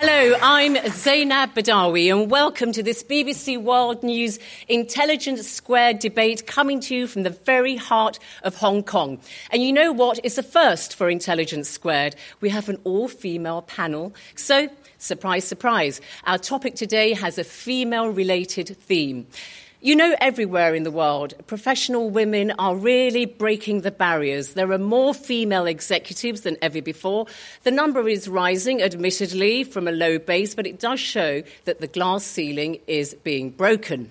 Hello, I'm Zainab Badawi and welcome to this BBC World News Intelligence Squared debate coming to you from the very heart of Hong Kong. And you know what? It's a first for Intelligence Squared. We have an all-female panel. So, surprise, surprise, our topic today has a female-related theme. You know, everywhere in the world, professional women are really breaking the barriers. There are more female executives than ever before. The number is rising, admittedly, from a low base, but it does show that the glass ceiling is being broken.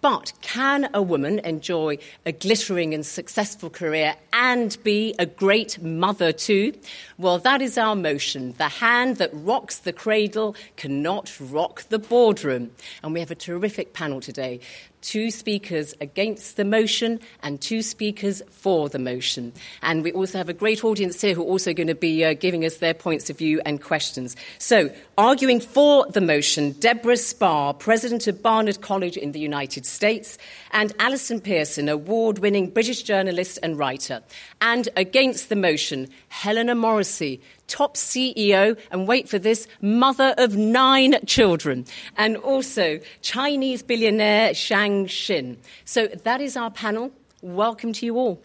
But can a woman enjoy a glittering and successful career and be a great mother too? Well, that is our motion. The hand that rocks the cradle cannot rock the boardroom. And we have a terrific panel today two speakers against the motion and two speakers for the motion. And we also have a great audience here who are also going to be uh, giving us their points of view and questions. So, arguing for the motion, Deborah Spar, president of Barnard College in the United States, and Allison Pearson, award winning British journalist and writer. And against the motion, Helena Morrissey, top CEO, and wait for this, mother of nine children, and also Chinese billionaire Zhang Xin. So that is our panel. Welcome to you all.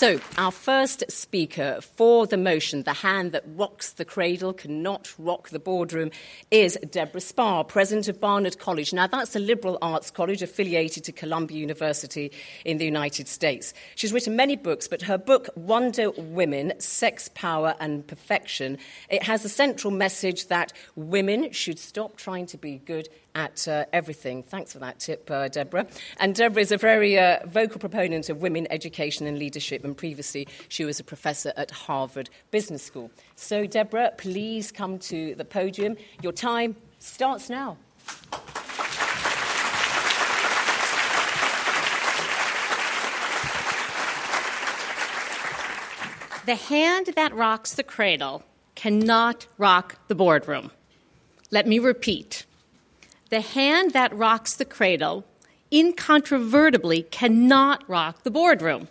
So, our first speaker for the motion, the hand that rocks the cradle cannot rock the boardroom, is Deborah Spar, president of Barnard College. Now, that's a liberal arts college affiliated to Columbia University in the United States. She's written many books, but her book, Wonder Women Sex, Power, and Perfection, it has a central message that women should stop trying to be good at uh, everything. Thanks for that tip, uh, Deborah. And Deborah is a very uh, vocal proponent of women education and leadership, and previously she was a professor at Harvard Business School. So, Deborah, please come to the podium. Your time starts now. The hand that rocks the cradle cannot rock the boardroom. Let me repeat the hand that rocks the cradle incontrovertibly cannot rock the boardroom.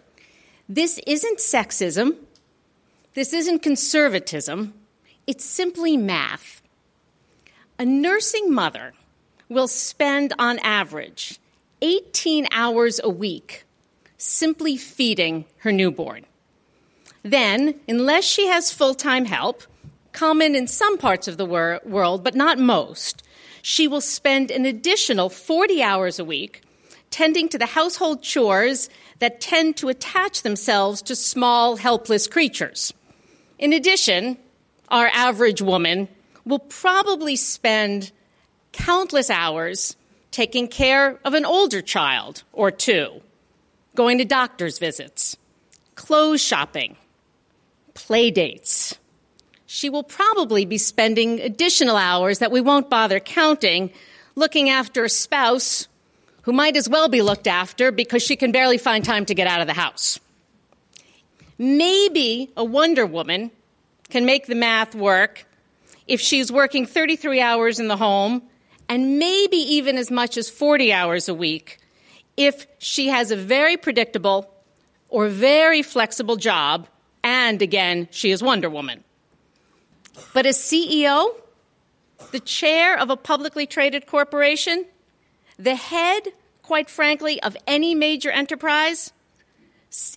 This isn't sexism. This isn't conservatism. It's simply math. A nursing mother will spend, on average, 18 hours a week simply feeding her newborn. Then, unless she has full time help, common in some parts of the wor- world, but not most, she will spend an additional 40 hours a week tending to the household chores that tend to attach themselves to small, helpless creatures. In addition, our average woman will probably spend countless hours taking care of an older child or two, going to doctor's visits, clothes shopping, play dates, she will probably be spending additional hours that we won't bother counting looking after a spouse who might as well be looked after because she can barely find time to get out of the house. Maybe a Wonder Woman can make the math work if she's working 33 hours in the home and maybe even as much as 40 hours a week if she has a very predictable or very flexible job and again, she is Wonder Woman. But as CEO, the chair of a publicly traded corporation, the head, quite frankly, of any major enterprise,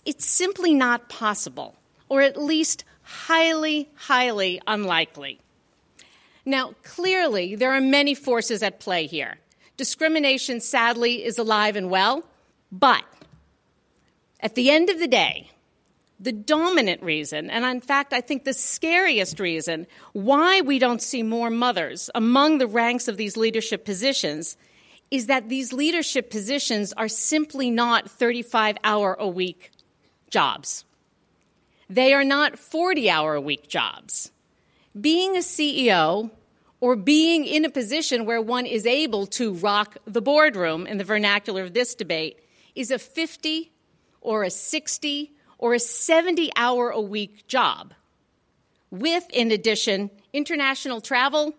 it's simply not possible, or at least highly, highly unlikely. Now, clearly, there are many forces at play here. Discrimination, sadly, is alive and well, but at the end of the day, the dominant reason, and in fact, I think the scariest reason why we don't see more mothers among the ranks of these leadership positions is that these leadership positions are simply not 35 hour a week jobs. They are not 40 hour a week jobs. Being a CEO or being in a position where one is able to rock the boardroom in the vernacular of this debate is a 50 or a 60 or a 70 hour a week job, with, in addition, international travel,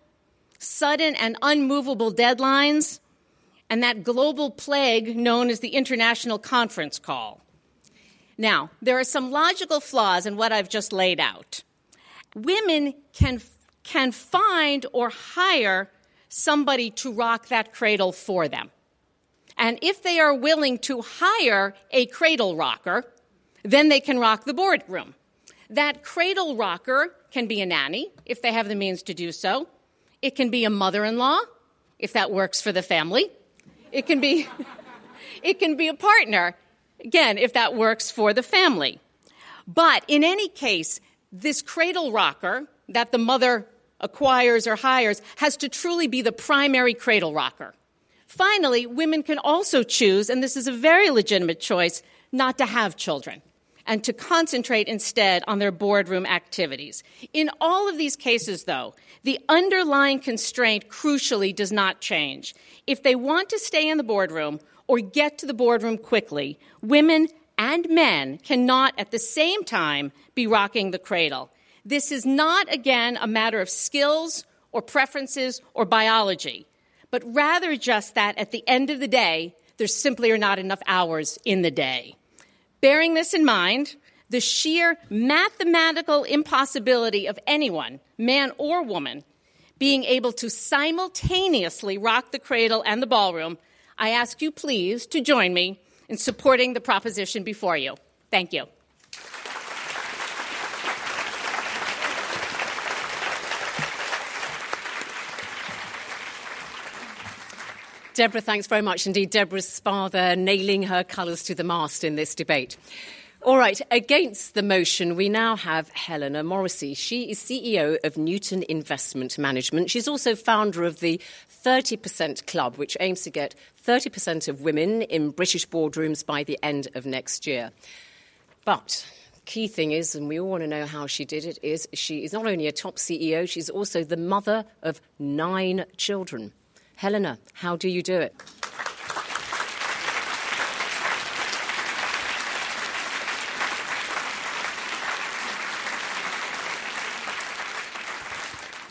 sudden and unmovable deadlines, and that global plague known as the international conference call. Now, there are some logical flaws in what I've just laid out. Women can, can find or hire somebody to rock that cradle for them. And if they are willing to hire a cradle rocker, then they can rock the boardroom. That cradle rocker can be a nanny, if they have the means to do so. It can be a mother in law, if that works for the family. It can be, it can be a partner, again, if that works for the family. But in any case, this cradle rocker that the mother acquires or hires has to truly be the primary cradle rocker. Finally, women can also choose, and this is a very legitimate choice, not to have children and to concentrate instead on their boardroom activities. In all of these cases, though, the underlying constraint crucially does not change. If they want to stay in the boardroom or get to the boardroom quickly, women and men cannot at the same time be rocking the cradle. This is not, again, a matter of skills or preferences or biology, but rather just that at the end of the day, there simply are not enough hours in the day. Bearing this in mind, the sheer mathematical impossibility of anyone, man or woman, being able to simultaneously rock the cradle and the ballroom, I ask you please to join me in supporting the proposition before you. Thank you. Deborah, thanks very much indeed. Deborah's Spar there, nailing her colours to the mast in this debate. All right, against the motion, we now have Helena Morrissey. She is CEO of Newton Investment Management. She's also founder of the 30% Club, which aims to get 30% of women in British boardrooms by the end of next year. But key thing is, and we all want to know how she did it, is she is not only a top CEO, she's also the mother of nine children. Helena, how do you do it?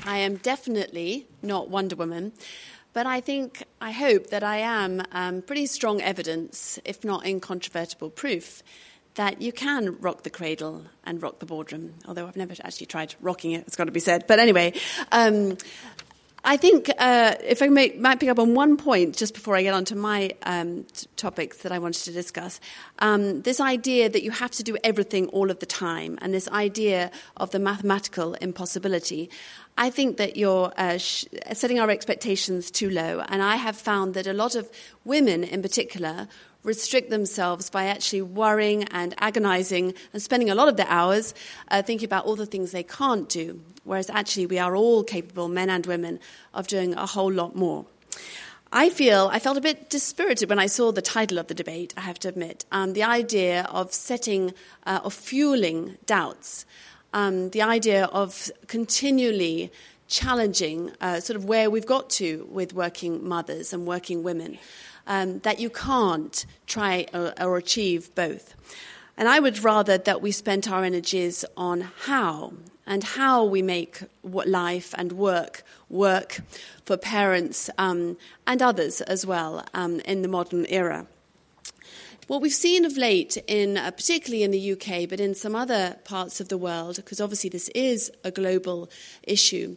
I am definitely not Wonder Woman, but I think, I hope that I am um, pretty strong evidence, if not incontrovertible proof, that you can rock the cradle and rock the boardroom. Although I've never actually tried rocking it, it's got to be said. But anyway, um, I think uh, if I may, might pick up on one point just before I get on to my um, t- topics that I wanted to discuss, um, this idea that you have to do everything all of the time, and this idea of the mathematical impossibility. I think that you're uh, sh- setting our expectations too low, and I have found that a lot of women, in particular, restrict themselves by actually worrying and agonizing and spending a lot of their hours uh, thinking about all the things they can't do, whereas actually we are all capable, men and women, of doing a whole lot more. I feel I felt a bit dispirited when I saw the title of the debate. I have to admit, um, the idea of setting, uh, of fueling doubts, um, the idea of continually challenging uh, sort of where we've got to with working mothers and working women um, that you can't try or, or achieve both. And I would rather that we spent our energies on how and how we make life and work work for parents um, and others as well um, in the modern era. What we've seen of late, in uh, particularly in the UK, but in some other parts of the world, because obviously this is a global issue,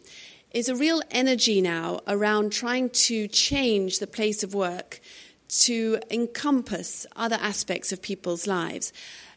is a real energy now around trying to change the place of work to encompass other aspects of people's lives.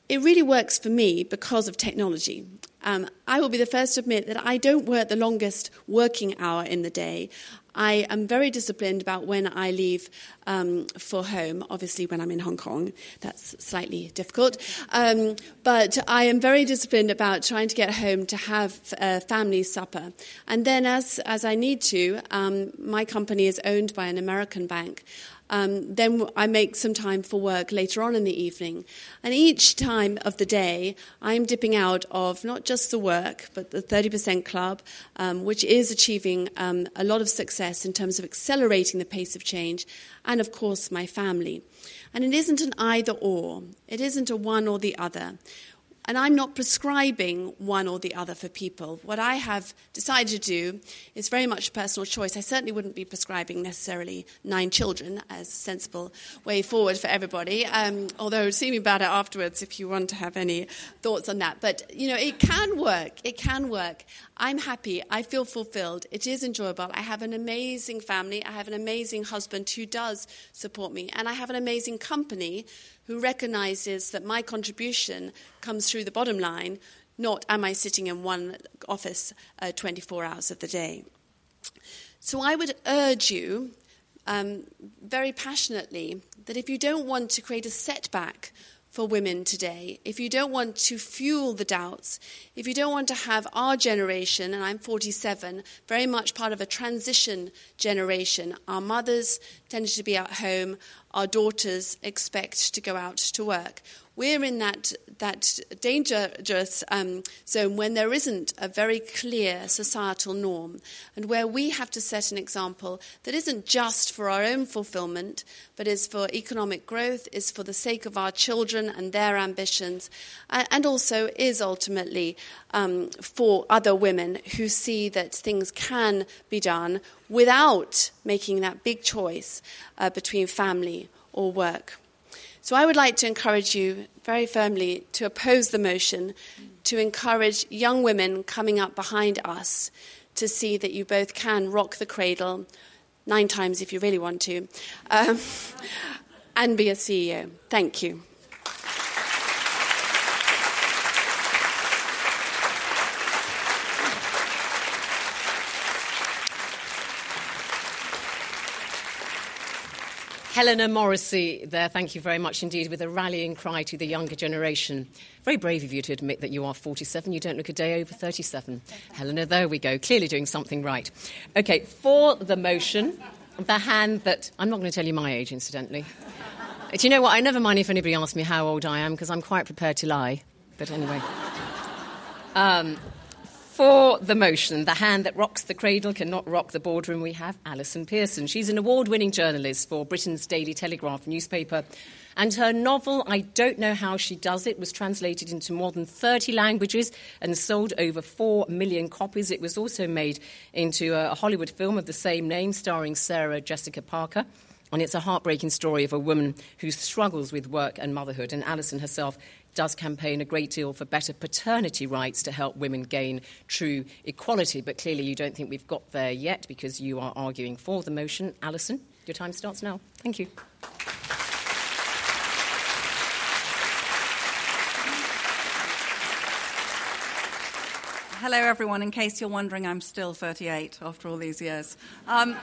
It really works for me because of technology. Um, I will be the first to admit that I don't work the longest working hour in the day. I am very disciplined about when I leave um, for home. Obviously, when I'm in Hong Kong, that's slightly difficult. Um, but I am very disciplined about trying to get home to have a family supper. And then, as, as I need to, um, my company is owned by an American bank. Um, then I make some time for work later on in the evening. And each time of the day, I'm dipping out of not just the work, but the 30% Club, um, which is achieving um, a lot of success in terms of accelerating the pace of change, and of course, my family. And it isn't an either or, it isn't a one or the other. And I'm not prescribing one or the other for people. What I have decided to do is very much personal choice. I certainly wouldn't be prescribing necessarily nine children as a sensible way forward for everybody, um, although see me about it afterwards if you want to have any thoughts on that. But, you know, it can work. It can work. I'm happy. I feel fulfilled. It is enjoyable. I have an amazing family. I have an amazing husband who does support me. And I have an amazing company who recognizes that my contribution comes through the bottom line, not am I sitting in one office uh, 24 hours of the day. So I would urge you um, very passionately that if you don't want to create a setback for women today, if you don't want to fuel the doubts, if you don't want to have our generation, and I'm 47, very much part of a transition generation, our mothers tended to be at home, our daughters expect to go out to work. We're in that, that dangerous um, zone when there isn't a very clear societal norm and where we have to set an example that isn't just for our own fulfillment, but is for economic growth, is for the sake of our children and their ambitions, and also is ultimately um, for other women who see that things can be done without making that big choice uh, between family or work. So I would like to encourage you very firmly to oppose the motion, to encourage young women coming up behind us to see that you both can rock the cradle nine times if you really want to um, and be a CEO. Thank you. Helena Morrissey there, thank you very much indeed, with a rallying cry to the younger generation. Very brave of you to admit that you are 47. You don't look a day over 37. Helena, there we go, clearly doing something right. Okay, for the motion, the hand that. I'm not going to tell you my age, incidentally. Do you know what? I never mind if anybody asks me how old I am, because I'm quite prepared to lie. But anyway. Um, for the motion, The Hand That Rocks the Cradle Cannot Rock the Boardroom, we have Allison Pearson. She's an award winning journalist for Britain's Daily Telegraph newspaper. And her novel, I Don't Know How She Does It, was translated into more than 30 languages and sold over 4 million copies. It was also made into a Hollywood film of the same name, starring Sarah Jessica Parker. And it's a heartbreaking story of a woman who struggles with work and motherhood. And Allison herself does campaign a great deal for better paternity rights to help women gain true equality. But clearly, you don't think we've got there yet because you are arguing for the motion. Allison, your time starts now. Thank you. Hello, everyone. In case you're wondering, I'm still 38 after all these years. Um,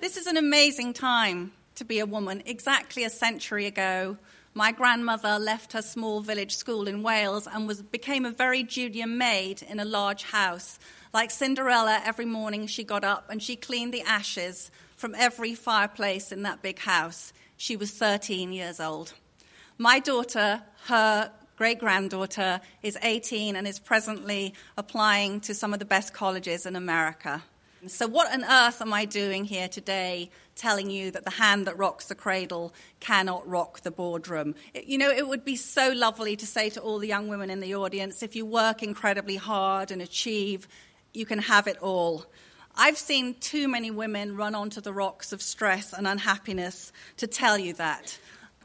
this is an amazing time to be a woman. Exactly a century ago, my grandmother left her small village school in Wales and was, became a very junior maid in a large house. Like Cinderella, every morning she got up and she cleaned the ashes from every fireplace in that big house. She was 13 years old. My daughter, her great granddaughter, is 18 and is presently applying to some of the best colleges in America. So, what on earth am I doing here today telling you that the hand that rocks the cradle cannot rock the boardroom? It, you know, it would be so lovely to say to all the young women in the audience if you work incredibly hard and achieve, you can have it all. I've seen too many women run onto the rocks of stress and unhappiness to tell you that.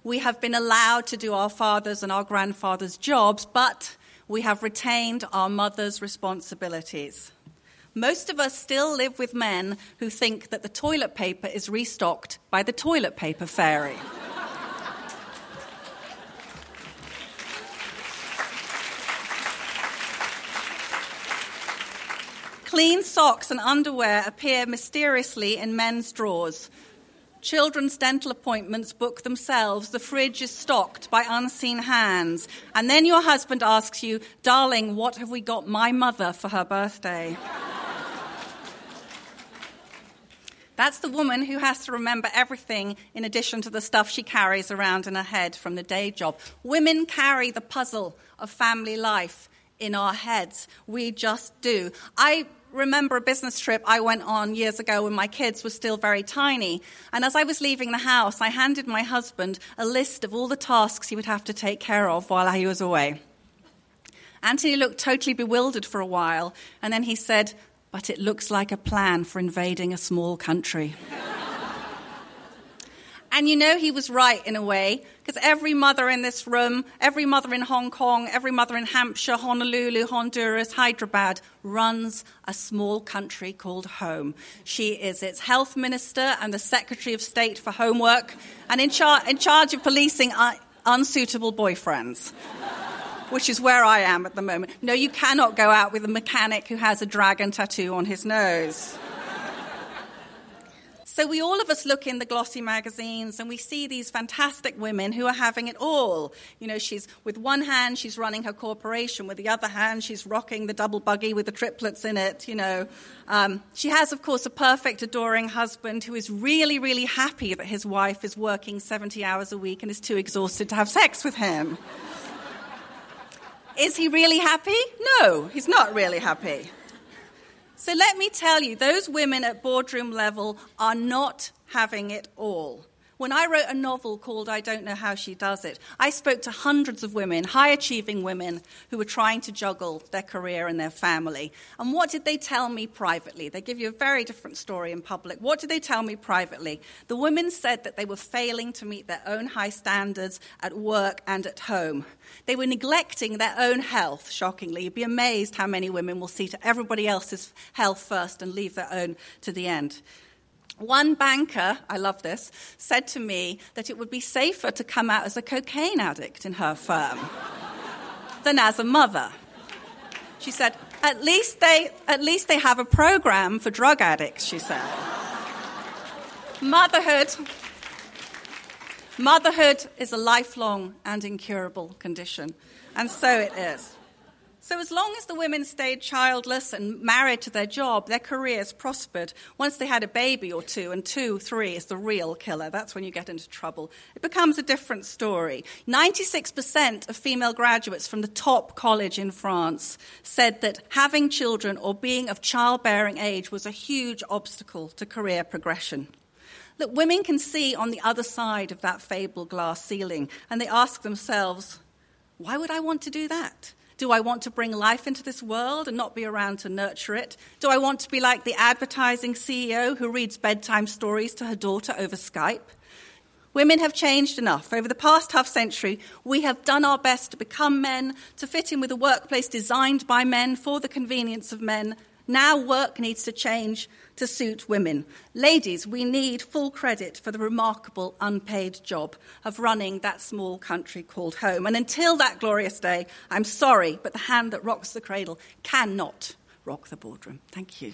We have been allowed to do our fathers' and our grandfathers' jobs, but we have retained our mothers' responsibilities. Most of us still live with men who think that the toilet paper is restocked by the toilet paper fairy. Clean socks and underwear appear mysteriously in men's drawers. Children's dental appointments book themselves. The fridge is stocked by unseen hands. And then your husband asks you, Darling, what have we got my mother for her birthday? That's the woman who has to remember everything in addition to the stuff she carries around in her head from the day job. Women carry the puzzle of family life in our heads. We just do. I remember a business trip I went on years ago when my kids were still very tiny. And as I was leaving the house, I handed my husband a list of all the tasks he would have to take care of while he was away. Anthony looked totally bewildered for a while, and then he said, But it looks like a plan for invading a small country. And you know he was right in a way, because every mother in this room, every mother in Hong Kong, every mother in Hampshire, Honolulu, Honduras, Hyderabad runs a small country called home. She is its health minister and the secretary of state for homework and in, char- in charge of policing un- unsuitable boyfriends. Which is where I am at the moment. No, you cannot go out with a mechanic who has a dragon tattoo on his nose. So we all of us look in the glossy magazines and we see these fantastic women who are having it all. You know, she's with one hand she's running her corporation, with the other hand she's rocking the double buggy with the triplets in it. You know, um, she has of course a perfect, adoring husband who is really, really happy that his wife is working 70 hours a week and is too exhausted to have sex with him. Is he really happy? No, he's not really happy. So let me tell you, those women at boardroom level are not having it all. When I wrote a novel called I Don't Know How She Does It, I spoke to hundreds of women, high achieving women, who were trying to juggle their career and their family. And what did they tell me privately? They give you a very different story in public. What did they tell me privately? The women said that they were failing to meet their own high standards at work and at home. They were neglecting their own health, shockingly. You'd be amazed how many women will see to everybody else's health first and leave their own to the end. One banker, I love this, said to me that it would be safer to come out as a cocaine addict in her firm than as a mother. She said, at least they, at least they have a program for drug addicts, she said. Motherhood Motherhood is a lifelong and incurable condition, and so it is. So, as long as the women stayed childless and married to their job, their careers prospered. Once they had a baby or two, and two, three is the real killer, that's when you get into trouble. It becomes a different story. 96% of female graduates from the top college in France said that having children or being of childbearing age was a huge obstacle to career progression that women can see on the other side of that fabled glass ceiling, and they ask themselves, why would I want to do that? Do I want to bring life into this world and not be around to nurture it? Do I want to be like the advertising CEO who reads bedtime stories to her daughter over Skype? Women have changed enough. Over the past half century, we have done our best to become men, to fit in with a workplace designed by men for the convenience of men, now work needs to change to suit women. Ladies, we need full credit for the remarkable unpaid job of running that small country called home. And until that glorious day, I'm sorry, but the hand that rocks the cradle cannot rock the boardroom. Thank you.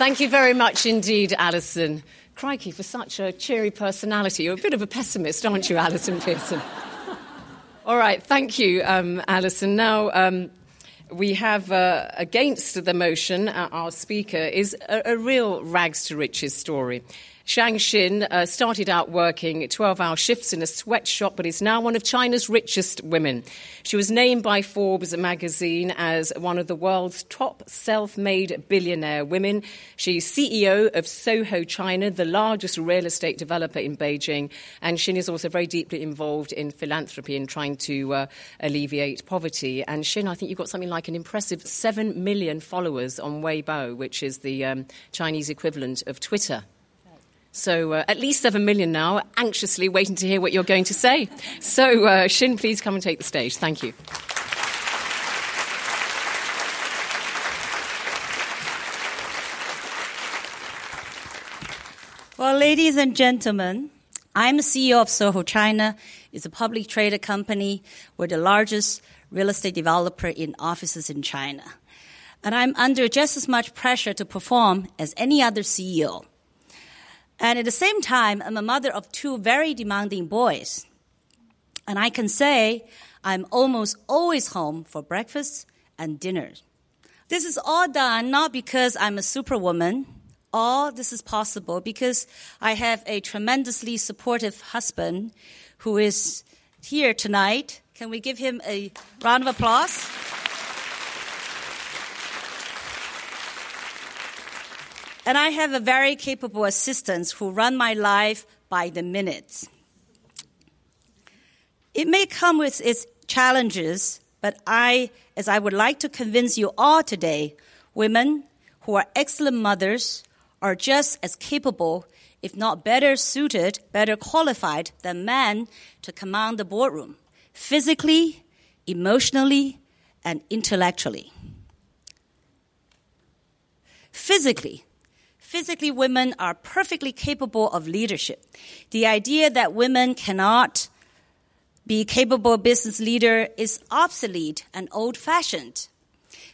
Thank you very much indeed, Allison. Crikey, for such a cheery personality. You're a bit of a pessimist, aren't you, Allison Pearson? All right, thank you, um, Allison. Now, um, we have uh, against the motion, uh, our speaker is a, a real rags to riches story. Zhang Xin uh, started out working 12 hour shifts in a sweatshop, but is now one of China's richest women. She was named by Forbes magazine as one of the world's top self made billionaire women. She's CEO of Soho China, the largest real estate developer in Beijing. And Xin is also very deeply involved in philanthropy and trying to uh, alleviate poverty. And Xin, I think you've got something like an impressive 7 million followers on Weibo, which is the um, Chinese equivalent of Twitter. So uh, at least 7 million now, anxiously waiting to hear what you're going to say. So, uh, Xin, please come and take the stage. Thank you. Well, ladies and gentlemen, I'm the CEO of Soho China. It's a public traded company. We're the largest real estate developer in offices in China. And I'm under just as much pressure to perform as any other CEO. And at the same time, I'm a mother of two very demanding boys. And I can say I'm almost always home for breakfast and dinner. This is all done not because I'm a superwoman. All this is possible because I have a tremendously supportive husband who is here tonight. Can we give him a round of applause? And I have a very capable assistant who run my life by the minute. It may come with its challenges, but I, as I would like to convince you all today, women who are excellent mothers are just as capable, if not better suited, better qualified than men to command the boardroom, physically, emotionally, and intellectually. Physically, physically women are perfectly capable of leadership. The idea that women cannot be capable business leader is obsolete and old fashioned.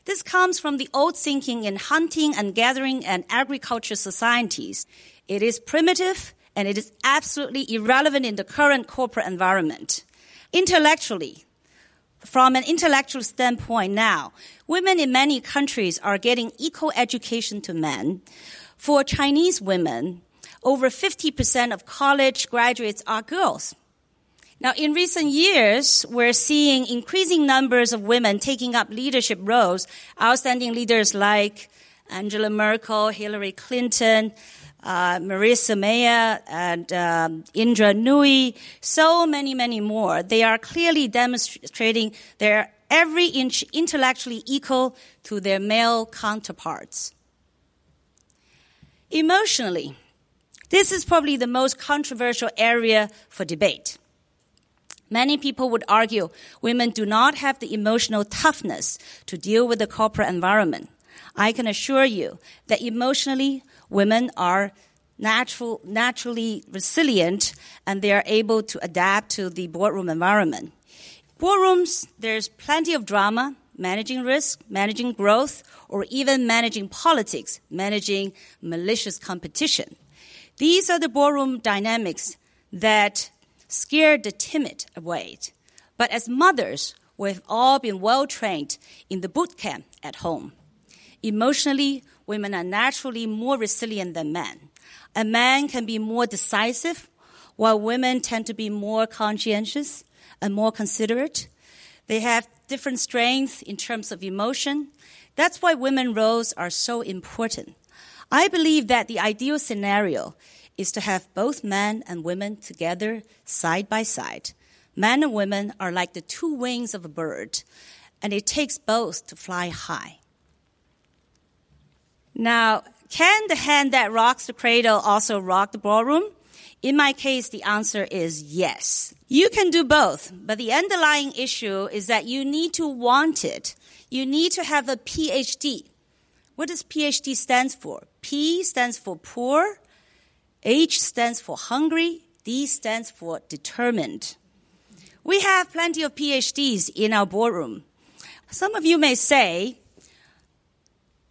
This comes from the old thinking in hunting and gathering and agriculture societies. It is primitive and it is absolutely irrelevant in the current corporate environment. Intellectually, from an intellectual standpoint now, women in many countries are getting equal education to men. For Chinese women, over 50% of college graduates are girls. Now, in recent years, we're seeing increasing numbers of women taking up leadership roles, outstanding leaders like Angela Merkel, Hillary Clinton, uh, Marissa Mayer, and um, Indra Nooyi, so many, many more. They are clearly demonstrating they're every inch intellectually equal to their male counterparts. Emotionally, this is probably the most controversial area for debate. Many people would argue women do not have the emotional toughness to deal with the corporate environment. I can assure you that emotionally, women are natural, naturally resilient and they are able to adapt to the boardroom environment. Boardrooms, there's plenty of drama, managing risk, managing growth, or even managing politics, managing malicious competition. These are the boardroom dynamics that scare the timid away. But as mothers, we've all been well trained in the boot camp at home. Emotionally, women are naturally more resilient than men. A man can be more decisive, while women tend to be more conscientious and more considerate. They have different strengths in terms of emotion. That's why women roles are so important. I believe that the ideal scenario is to have both men and women together side by side. Men and women are like the two wings of a bird. and it takes both to fly high. Now, can the hand that rocks the cradle also rock the ballroom? In my case, the answer is yes. You can do both, but the underlying issue is that you need to want it. You need to have a PhD. What does PhD stands for? P stands for poor, H stands for hungry, D stands for determined. We have plenty of PhDs in our boardroom. Some of you may say,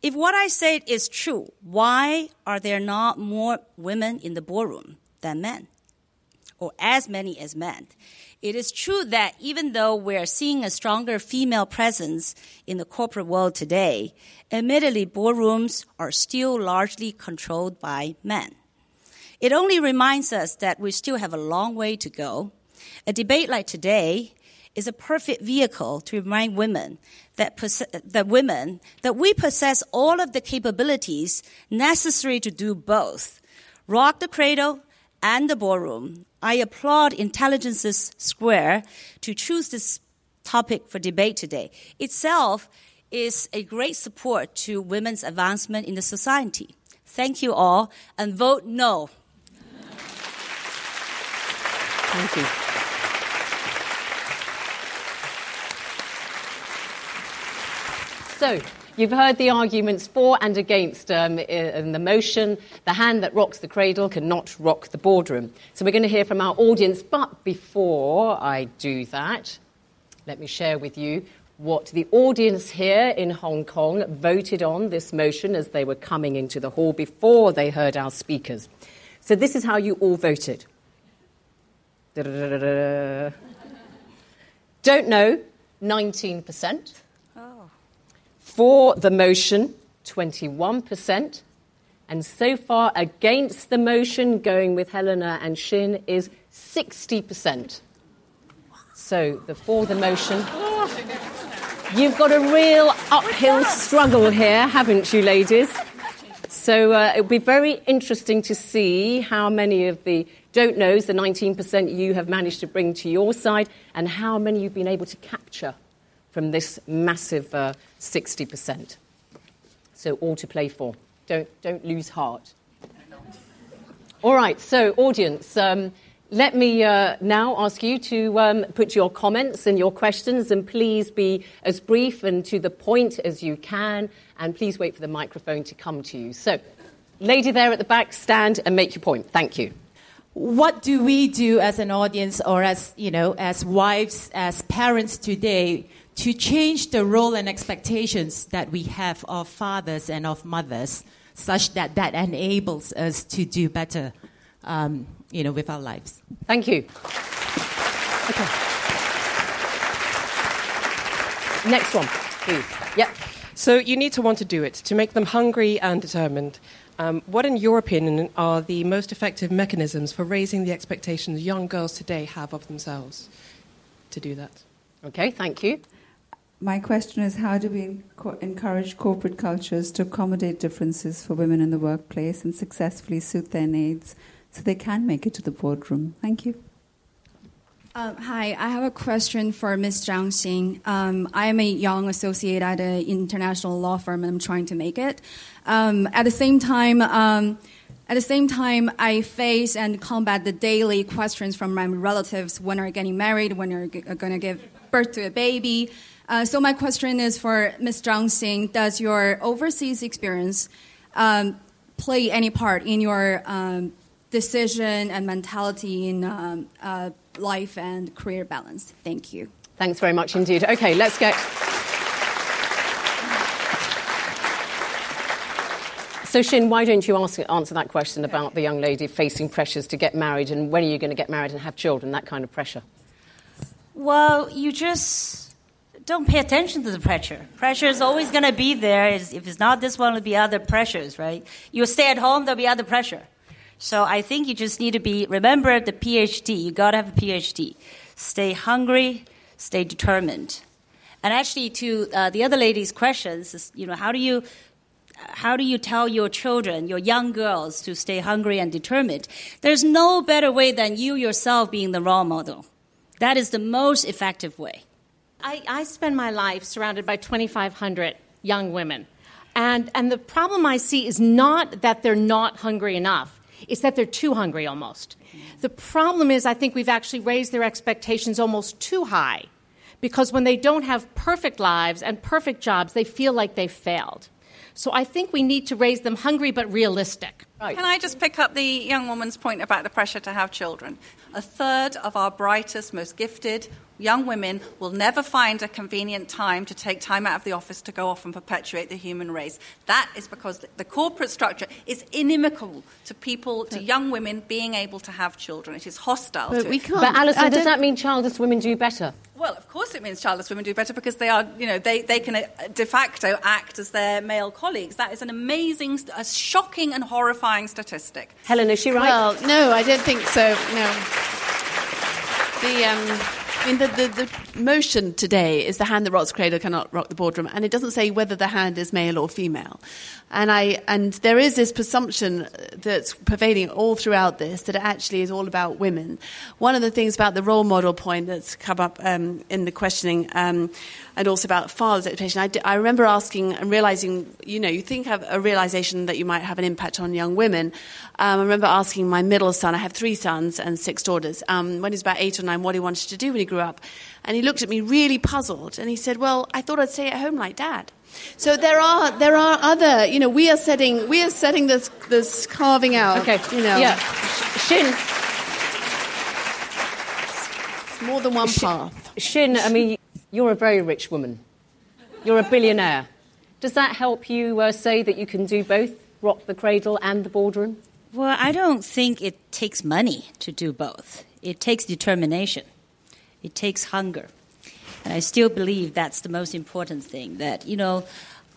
if what I said is true, why are there not more women in the boardroom than men? Or as many as men? It is true that even though we're seeing a stronger female presence in the corporate world today, admittedly, boardrooms are still largely controlled by men. It only reminds us that we still have a long way to go. A debate like today is a perfect vehicle to remind women that, that women that we possess all of the capabilities necessary to do both. Rock the cradle and the ballroom. I applaud Intelligences Square to choose this topic for debate today. Itself is a great support to women's advancement in the society. Thank you all and vote no. Thank you. So, you've heard the arguments for and against um, in the motion the hand that rocks the cradle cannot rock the boardroom. So, we're going to hear from our audience. But before I do that, let me share with you what the audience here in Hong Kong voted on this motion as they were coming into the hall before they heard our speakers. So, this is how you all voted. Don't know, 19%. For the motion, 21%. And so far, against the motion, going with Helena and Xin, is 60%. So, the for the motion. You've got a real uphill struggle here, haven't you, ladies? So, uh, it'll be very interesting to see how many of the don't knows, the 19% you have managed to bring to your side, and how many you've been able to capture from this massive uh, 60%. So, all to play for. Don't, don't lose heart. All right, so, audience, um, let me uh, now ask you to um, put your comments and your questions, and please be as brief and to the point as you can, and please wait for the microphone to come to you. So, lady there at the back, stand and make your point. Thank you what do we do as an audience or as you know as wives as parents today to change the role and expectations that we have of fathers and of mothers, such that that enables us to do better, um, you know, with our lives. Thank you. Okay. Next one, please. Yep. So you need to want to do it to make them hungry and determined. Um, what, in your opinion, are the most effective mechanisms for raising the expectations young girls today have of themselves to do that? Okay, thank you my question is how do we encourage corporate cultures to accommodate differences for women in the workplace and successfully suit their needs so they can make it to the boardroom? Thank you. Uh, hi, I have a question for Ms. Zhang Xin. Um, I am a young associate at an international law firm and I'm trying to make it. Um, at the same time, um, at the same time, I face and combat the daily questions from my relatives when are getting married, when are going to give birth to a baby. Uh, so my question is for Ms. Zhang Xin: Does your overseas experience um, play any part in your um, decision and mentality in um, uh, life and career balance? Thank you. Thanks very much indeed. Okay, let's get. So, Xin, why don't you ask, answer that question about the young lady facing pressures to get married and when are you going to get married and have children, that kind of pressure? Well, you just don't pay attention to the pressure. Pressure is always going to be there. If it's not this one, it'll be other pressures, right? You stay at home, there'll be other pressure. So I think you just need to be, remember the PhD. You got to have a PhD. Stay hungry, stay determined. And actually, to uh, the other lady's questions, is, you know, how do you how do you tell your children, your young girls, to stay hungry and determined? There's no better way than you yourself being the role model. That is the most effective way. I, I spend my life surrounded by 2,500 young women. And, and the problem I see is not that they're not hungry enough, it's that they're too hungry almost. The problem is, I think we've actually raised their expectations almost too high because when they don't have perfect lives and perfect jobs, they feel like they've failed. So I think we need to raise them hungry but realistic. Right. Can I just pick up the young woman's point about the pressure to have children? A third of our brightest, most gifted young women will never find a convenient time to take time out of the office to go off and perpetuate the human race. That is because the corporate structure is inimical to people, to young women being able to have children. It is hostile but to we it. Can't, but Allison, does that mean childless women do better? Well, of course it means childless women do better because they are, you know, they, they can uh, de facto act as their male colleagues. That is an amazing, a shocking and horrifying statistic. Helen, is she right? Well, no, I don't think so. No. The, um, I mean, the, the, the, motion today is the hand that rocks the cradle cannot rock the boardroom, and it doesn't say whether the hand is male or female. And, I, and there is this presumption that's pervading all throughout this that it actually is all about women. One of the things about the role model point that's come up um, in the questioning um, and also about father's education, I, d- I remember asking and realizing, you know, you think of a realization that you might have an impact on young women. Um, I remember asking my middle son, I have three sons and six daughters, um, when he was about eight or nine, what he wanted to do when he grew up. And he looked at me really puzzled and he said, Well, I thought I'd stay at home like dad. So there are there are other you know we are setting we are setting this this carving out. Okay, you know. Yeah, Xin. It's more than one path. Xin, I mean, you're a very rich woman. You're a billionaire. Does that help you uh, say that you can do both, rock the cradle and the boardroom? Well, I don't think it takes money to do both. It takes determination. It takes hunger. And I still believe that's the most important thing that, you know,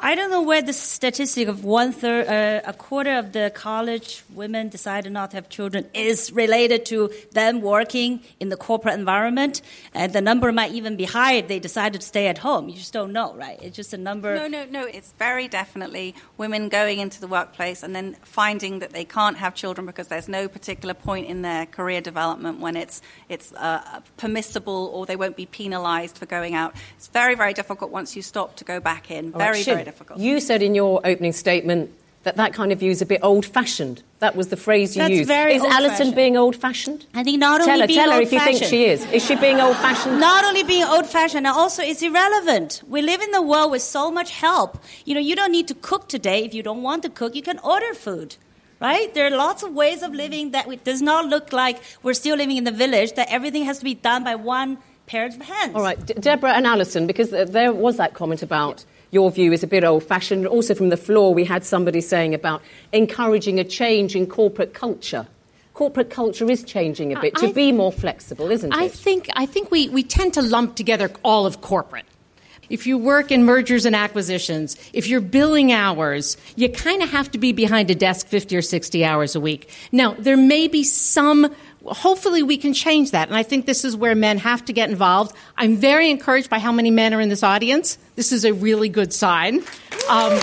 I don't know where the statistic of one third, uh, a quarter of the college women decided not to have children is related to them working in the corporate environment. And the number might even be higher if they decided to stay at home. You just don't know, right? It's just a number. No, no, no. It's very definitely women going into the workplace and then finding that they can't have children because there's no particular point in their career development when it's, it's uh, permissible or they won't be penalized for going out. It's very, very difficult once you stop to go back in. Very, very difficult. You said in your opening statement that that kind of view is a bit old-fashioned. That was the phrase you That's used. very is Allison being old-fashioned? I think not tell only her, being tell her if you think she is. Is she being old-fashioned? Not only being old fashioned, also it's irrelevant. We live in the world with so much help. You know, you don't need to cook today. If you don't want to cook, you can order food. Right? There are lots of ways of living that it does not look like we're still living in the village, that everything has to be done by one pair of hands. All right, D- Deborah and Allison, because there was that comment about your view is a bit old fashioned. Also, from the floor, we had somebody saying about encouraging a change in corporate culture. Corporate culture is changing a bit to be more flexible, isn't I it? think, I think we, we tend to lump together all of corporate. If you work in mergers and acquisitions, if you're billing hours, you kind of have to be behind a desk 50 or 60 hours a week. Now, there may be some, hopefully we can change that. And I think this is where men have to get involved. I'm very encouraged by how many men are in this audience. This is a really good sign. Um,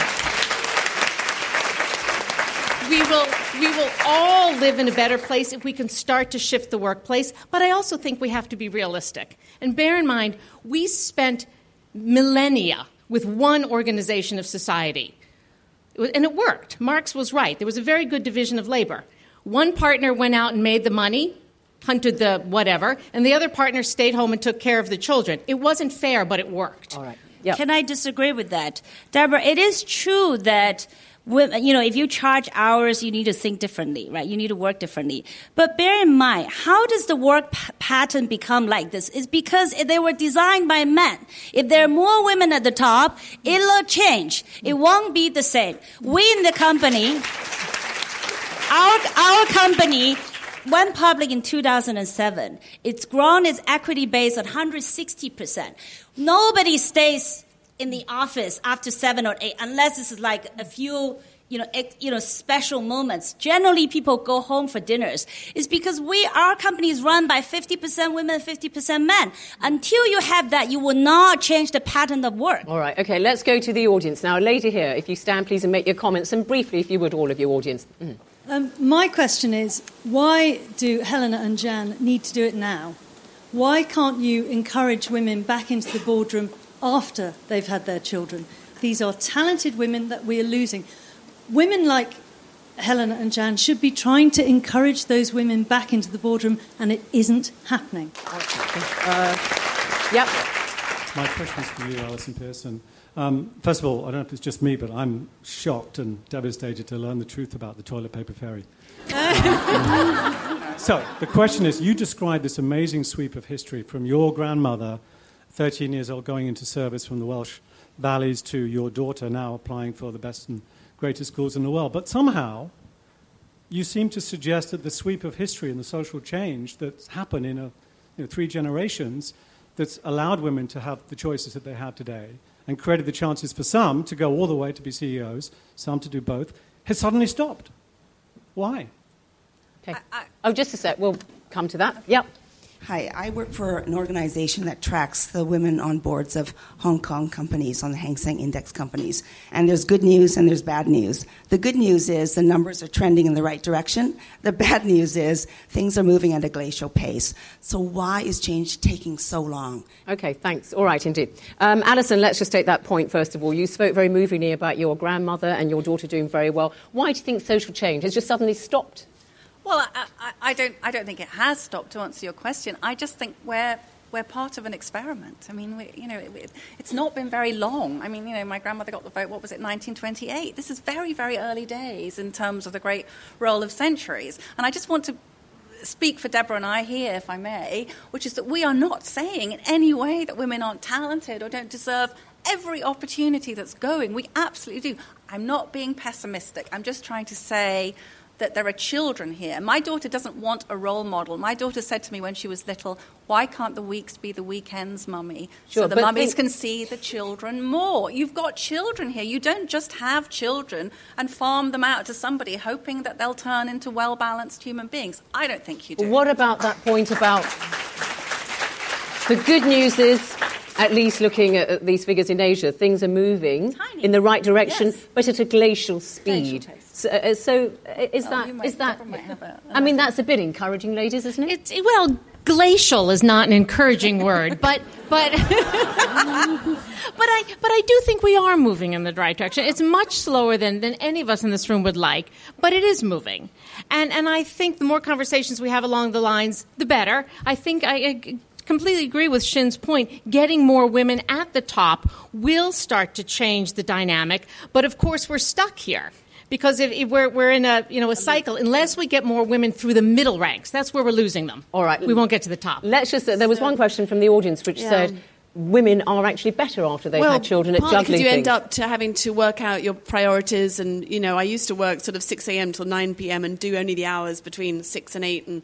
we will we will all live in a better place if we can start to shift the workplace but i also think we have to be realistic and bear in mind we spent millennia with one organization of society. And it worked. Marx was right. There was a very good division of labor. One partner went out and made the money hunted the whatever and the other partner stayed home and took care of the children. It wasn't fair but it worked. All right. Can I disagree with that? Deborah, it is true that women, you know, if you charge hours, you need to think differently, right? You need to work differently. But bear in mind, how does the work p- pattern become like this? It's because they were designed by men. If there are more women at the top, it'll change. It won't be the same. We in the company, our, our company went public in 2007. It's grown its equity base at 160%. Nobody stays in the office after seven or eight unless it's like a few you know, ex, you know, special moments. Generally, people go home for dinners. It's because we, our company is run by 50% women, 50% men. Until you have that, you will not change the pattern of work. All right, okay, let's go to the audience now. A lady here, if you stand, please, and make your comments, and briefly, if you would, all of your audience. Mm. Um, my question is why do Helena and Jan need to do it now? Why can't you encourage women back into the boardroom after they've had their children? These are talented women that we are losing. Women like Helena and Jan should be trying to encourage those women back into the boardroom, and it isn't happening. Uh, yep. My question is for you, Allison Pearson. Um, first of all, I don't know if it's just me, but I'm shocked and devastated to learn the truth about the toilet paper fairy. so, the question is you described this amazing sweep of history from your grandmother, 13 years old, going into service from the Welsh valleys, to your daughter now applying for the best and greatest schools in the world. But somehow, you seem to suggest that the sweep of history and the social change that's happened in a, you know, three generations that's allowed women to have the choices that they have today and created the chances for some to go all the way to be CEOs, some to do both, has suddenly stopped. Why? Okay. I, I, oh, just a sec. We'll come to that. Yep. Hi, I work for an organization that tracks the women on boards of Hong Kong companies, on the Hang Seng Index companies. And there's good news and there's bad news. The good news is the numbers are trending in the right direction. The bad news is things are moving at a glacial pace. So, why is change taking so long? Okay, thanks. All right, indeed. Um, Allison, let's just take that point first of all. You spoke very movingly about your grandmother and your daughter doing very well. Why do you think social change has just suddenly stopped? Well, I, I, I, don't, I don't think it has stopped to answer your question. I just think we're, we're part of an experiment. I mean, we, you know, it, it's not been very long. I mean, you know, my grandmother got the vote, what was it, 1928? This is very, very early days in terms of the great roll of centuries. And I just want to speak for Deborah and I here, if I may, which is that we are not saying in any way that women aren't talented or don't deserve every opportunity that's going. We absolutely do. I'm not being pessimistic. I'm just trying to say that there are children here. My daughter doesn't want a role model. My daughter said to me when she was little, Why can't the weeks be the weekends, mummy? Sure, so the mummies think- can see the children more. You've got children here. You don't just have children and farm them out to somebody hoping that they'll turn into well balanced human beings. I don't think you do. What about that point about the good news is at least looking at these figures in Asia, things are moving Tiny. in the right direction, yes. but at a glacial speed. Glacial so, uh, so, uh, is oh, that is that? I mean, that's a bit encouraging, ladies, isn't it? It's, well, glacial is not an encouraging word, but but but I but I do think we are moving in the right direction. It's much slower than, than any of us in this room would like, but it is moving. And and I think the more conversations we have along the lines, the better. I think I, I completely agree with Xin's point. Getting more women at the top will start to change the dynamic, but of course we're stuck here because if, if, we're, we're in a you know a cycle unless we get more women through the middle ranks that's where we're losing them all right we won't get to the top let's just there was one question from the audience which yeah. said women are actually better after they've well, had children at juggling because you things. end up to having to work out your priorities and you know i used to work sort of 6 a.m till 9 p.m and do only the hours between 6 and 8 and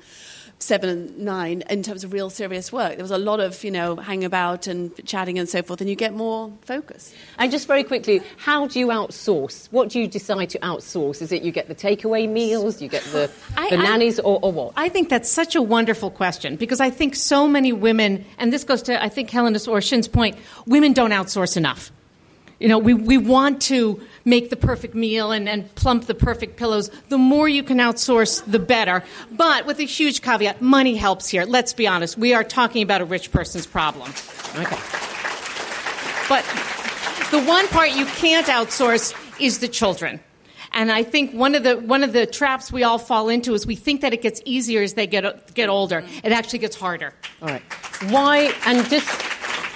seven and nine in terms of real serious work. There was a lot of, you know, hang about and chatting and so forth, and you get more focus. And just very quickly, how do you outsource? What do you decide to outsource? Is it you get the takeaway meals, you get the, I, the nannies, or, or what? I think that's such a wonderful question because I think so many women, and this goes to, I think, Helena's or Xin's point, women don't outsource enough. You know, we, we want to make the perfect meal and, and plump the perfect pillows. The more you can outsource, the better. But with a huge caveat, money helps here. Let's be honest. We are talking about a rich person's problem. Okay. But the one part you can't outsource is the children. And I think one of the one of the traps we all fall into is we think that it gets easier as they get get older. It actually gets harder. All right. Why? And just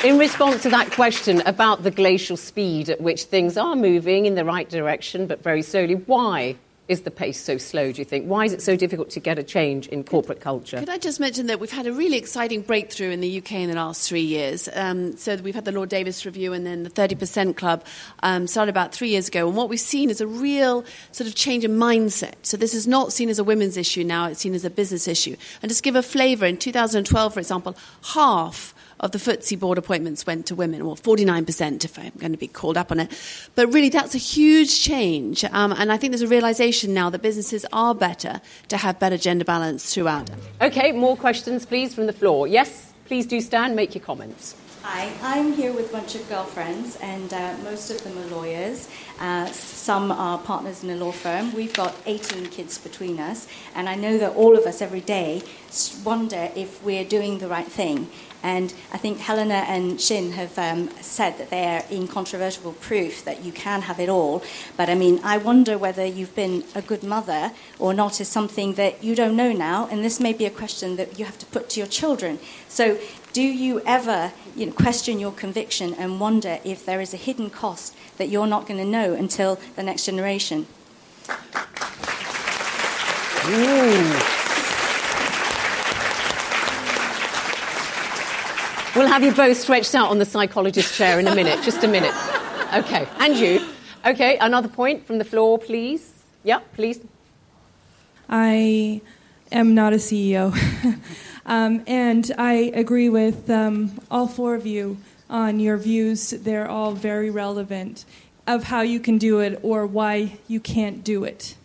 in response to that question about the glacial speed at which things are moving in the right direction, but very slowly, why is the pace so slow, do you think? Why is it so difficult to get a change in corporate culture? Could I just mention that we've had a really exciting breakthrough in the UK in the last three years? Um, so we've had the Lord Davies Review and then the 30% Club um, started about three years ago. And what we've seen is a real sort of change in mindset. So this is not seen as a women's issue now, it's seen as a business issue. And just give a flavour, in 2012, for example, half of the FTSE board appointments went to women, or 49% if I'm going to be called up on it. But really, that's a huge change. Um, and I think there's a realization now that businesses are better to have better gender balance throughout. Okay, more questions, please, from the floor. Yes, please do stand, make your comments. Hi, I'm here with a bunch of girlfriends, and uh, most of them are lawyers. Uh, some are partners in a law firm. We've got 18 kids between us, and I know that all of us every day wonder if we're doing the right thing. And I think Helena and Xin have um, said that they're incontrovertible proof that you can have it all. But I mean, I wonder whether you've been a good mother or not is something that you don't know now. And this may be a question that you have to put to your children. So, do you ever you know, question your conviction and wonder if there is a hidden cost that you're not going to know until the next generation? Ooh. We'll have you both stretched out on the psychologist chair in a minute. Just a minute. Okay. And you. Okay. Another point from the floor, please. Yeah, please. I am not a CEO. um, and I agree with um, all four of you on your views. They're all very relevant of how you can do it or why you can't do it.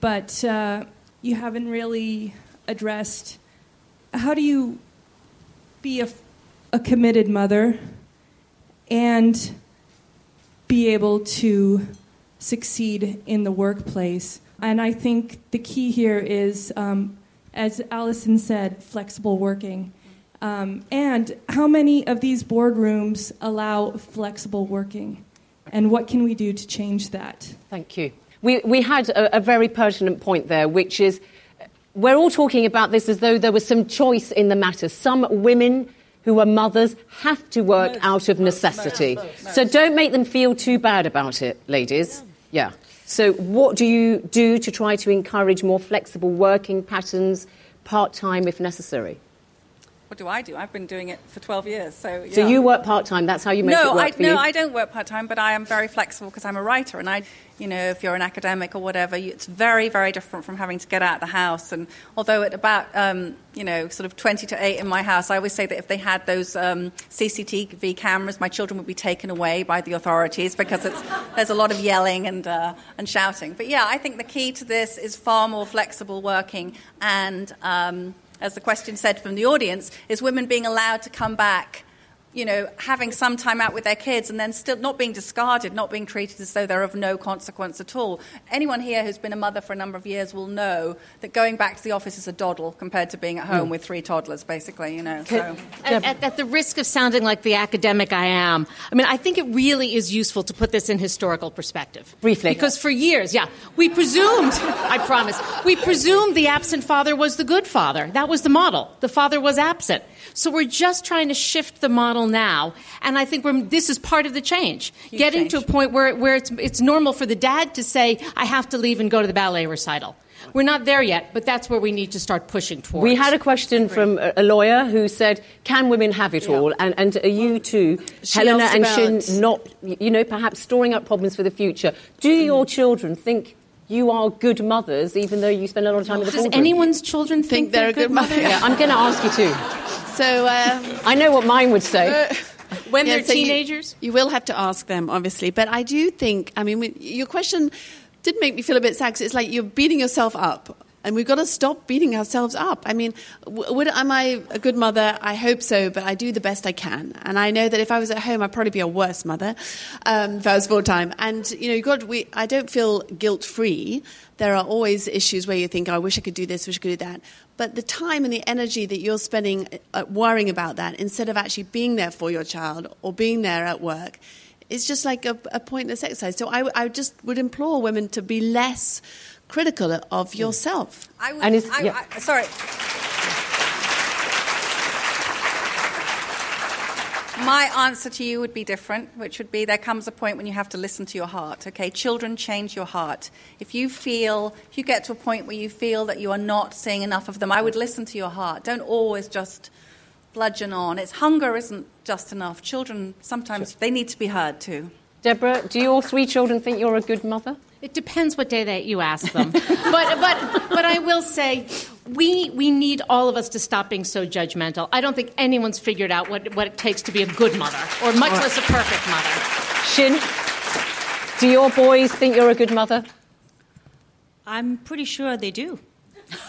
But uh, you haven't really addressed how do you be a a committed mother and be able to succeed in the workplace. And I think the key here is, um, as Allison said, flexible working. Um, and how many of these boardrooms allow flexible working? And what can we do to change that? Thank you. We, we had a, a very pertinent point there, which is we're all talking about this as though there was some choice in the matter. Some women who are mothers have to work most, out of necessity. Most, most, so don't make them feel too bad about it, ladies. Yeah. So, what do you do to try to encourage more flexible working patterns, part time if necessary? What do I do? I've been doing it for 12 years. So, yeah. so you work part time. That's how you make no, it work I, for no, you. No, I don't work part time, but I am very flexible because I'm a writer, and I, you know, if you're an academic or whatever, you, it's very, very different from having to get out of the house. And although at about, um, you know, sort of 20 to 8 in my house, I always say that if they had those um, CCTV cameras, my children would be taken away by the authorities because there's a lot of yelling and uh, and shouting. But yeah, I think the key to this is far more flexible working and. Um, as the question said from the audience, is women being allowed to come back you know, having some time out with their kids and then still not being discarded, not being treated as though they're of no consequence at all. Anyone here who's been a mother for a number of years will know that going back to the office is a doddle compared to being at home mm. with three toddlers, basically, you know. So. At, at, at, the risk of sounding like the academic I am, I mean, I think it really is useful to put this in historical perspective. Briefly. Because for years, yeah, we presumed, I promise, we presumed the absent father was the good father. That was the model. The father was absent. So we're just trying to shift the model now, and I think this is part of the change. Huge Getting change. to a point where, where it's, it's normal for the dad to say, I have to leave and go to the ballet recital. We're not there yet, but that's where we need to start pushing towards. We had a question from a lawyer who said, "Can women have it yeah. all?" And, and are you too, she Helena and about... Xin, not you know perhaps storing up problems for the future? Do your children think you are good mothers, even though you spend a lot of time with the Does anyone's children think, think they're, they're, a good mother? Yeah, I'm going to ask you too. So um, I know what mine would say. Uh, when yeah, they're so teenagers, you, you, will have to ask them, obviously. But I do think, I mean, your question did make me feel a bit sad. Cause it's like you're beating yourself up and we've got to stop beating ourselves up. I mean, would, am I a good mother? I hope so, but I do the best I can. And I know that if I was at home, I'd probably be a worse mother um, if I was full time. And you know, you got we. I don't feel guilt free. There are always issues where you think, oh, "I wish I could do this, wish I could do that." But the time and the energy that you're spending uh, worrying about that, instead of actually being there for your child or being there at work, is just like a, a pointless exercise. So I, I just would implore women to be less critical of yourself. I would, and I, yeah. I, sorry. My answer to you would be different, which would be there comes a point when you have to listen to your heart. Okay, children change your heart. If you feel, if you get to a point where you feel that you are not seeing enough of them, I would listen to your heart. Don't always just bludgeon on. It's hunger isn't just enough. Children sometimes they need to be heard too. Deborah, do your three children think you're a good mother? It depends what day that you ask them. but, but, but I will say, we, we need all of us to stop being so judgmental. I don't think anyone's figured out what, what it takes to be a good mother, or much right. less a perfect mother. Xin, do your boys think you're a good mother? I'm pretty sure they do.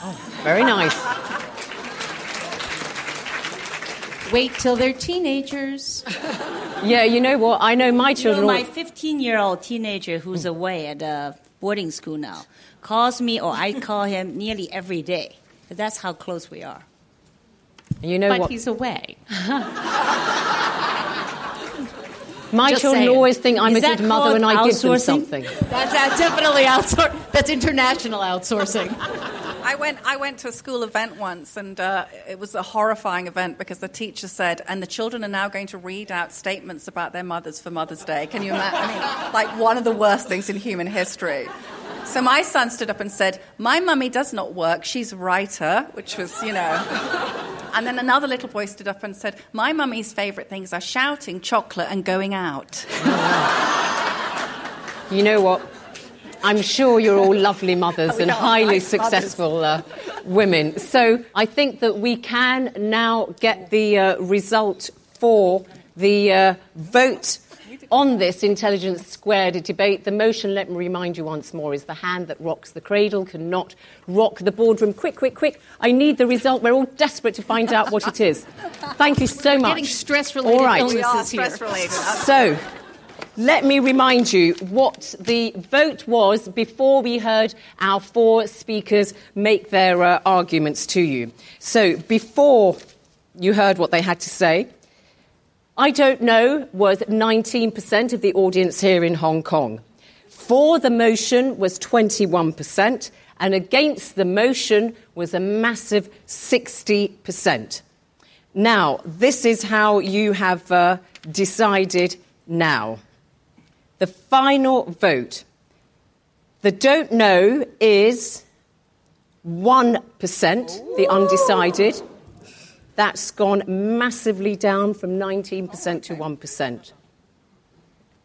Oh, very nice. Wait till they're teenagers. yeah, you know what? I know my children. You know, my 15 year old teenager who's away at a boarding school now calls me, or I call him nearly every day. That's how close we are. You know but what? he's away. My Just children saying. always think I'm Is a good mother called when I give them something. That's uh, definitely outsourcing. That's international outsourcing. I went, I went to a school event once, and uh, it was a horrifying event because the teacher said, and the children are now going to read out statements about their mothers for Mother's Day. Can you imagine? I mean, like one of the worst things in human history. So my son stood up and said, My mummy does not work, she's a writer, which was, you know. And then another little boy stood up and said, My mummy's favourite things are shouting, chocolate, and going out. You know what? I'm sure you're all lovely mothers and highly nice successful uh, women. So I think that we can now get the uh, result for the uh, vote on this intelligence squared debate. The motion, let me remind you once more, is the hand that rocks the cradle cannot rock the boardroom. Quick, quick, quick. I need the result. We're all desperate to find out what it is. Thank you so much. Getting stress-related All right. illnesses We are here. stress-related. So, let me remind you what the vote was before we heard our four speakers make their uh, arguments to you. So, before you heard what they had to say, I don't know was 19% of the audience here in Hong Kong. For the motion was 21%, and against the motion was a massive 60%. Now, this is how you have uh, decided now. The final vote. The don't know is 1%, the undecided. That's gone massively down from 19% to 1%.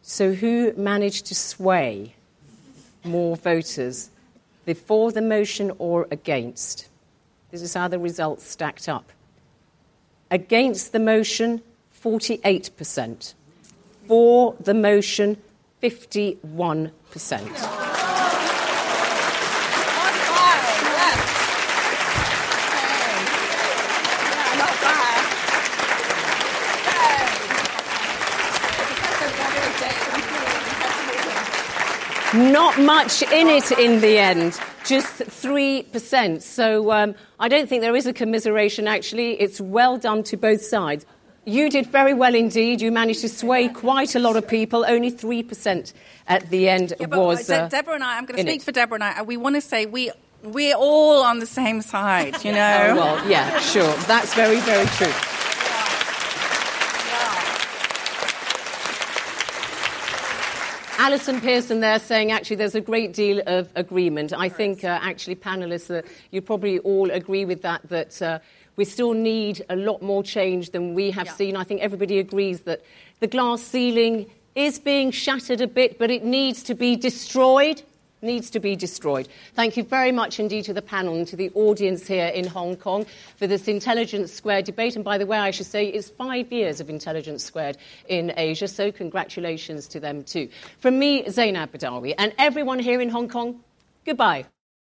So, who managed to sway more voters, the for the motion or against? This is how the results stacked up. Against the motion, 48%. For the motion, 51%. Not much in it in the end, just 3%. So um, I don't think there is a commiseration, actually. It's well done to both sides. You did very well indeed. You managed to sway quite a lot of people. Only 3% at the end Yeah, but was. De- uh, Deborah and I, I'm going to speak it. for Deborah and I. We want to say we, we're all on the same side, you know? Oh, well, yeah, sure. That's very, very true. Allison Pearson there saying actually there's a great deal of agreement. I think uh, actually panelists, uh, you probably all agree with that, that uh, we still need a lot more change than we have seen. I think everybody agrees that the glass ceiling is being shattered a bit, but it needs to be destroyed. Needs to be destroyed. Thank you very much indeed to the panel and to the audience here in Hong Kong for this Intelligence Squared debate. And by the way, I should say it's five years of Intelligence Squared in Asia, so congratulations to them too. From me, Zeinab Badawi, and everyone here in Hong Kong, goodbye.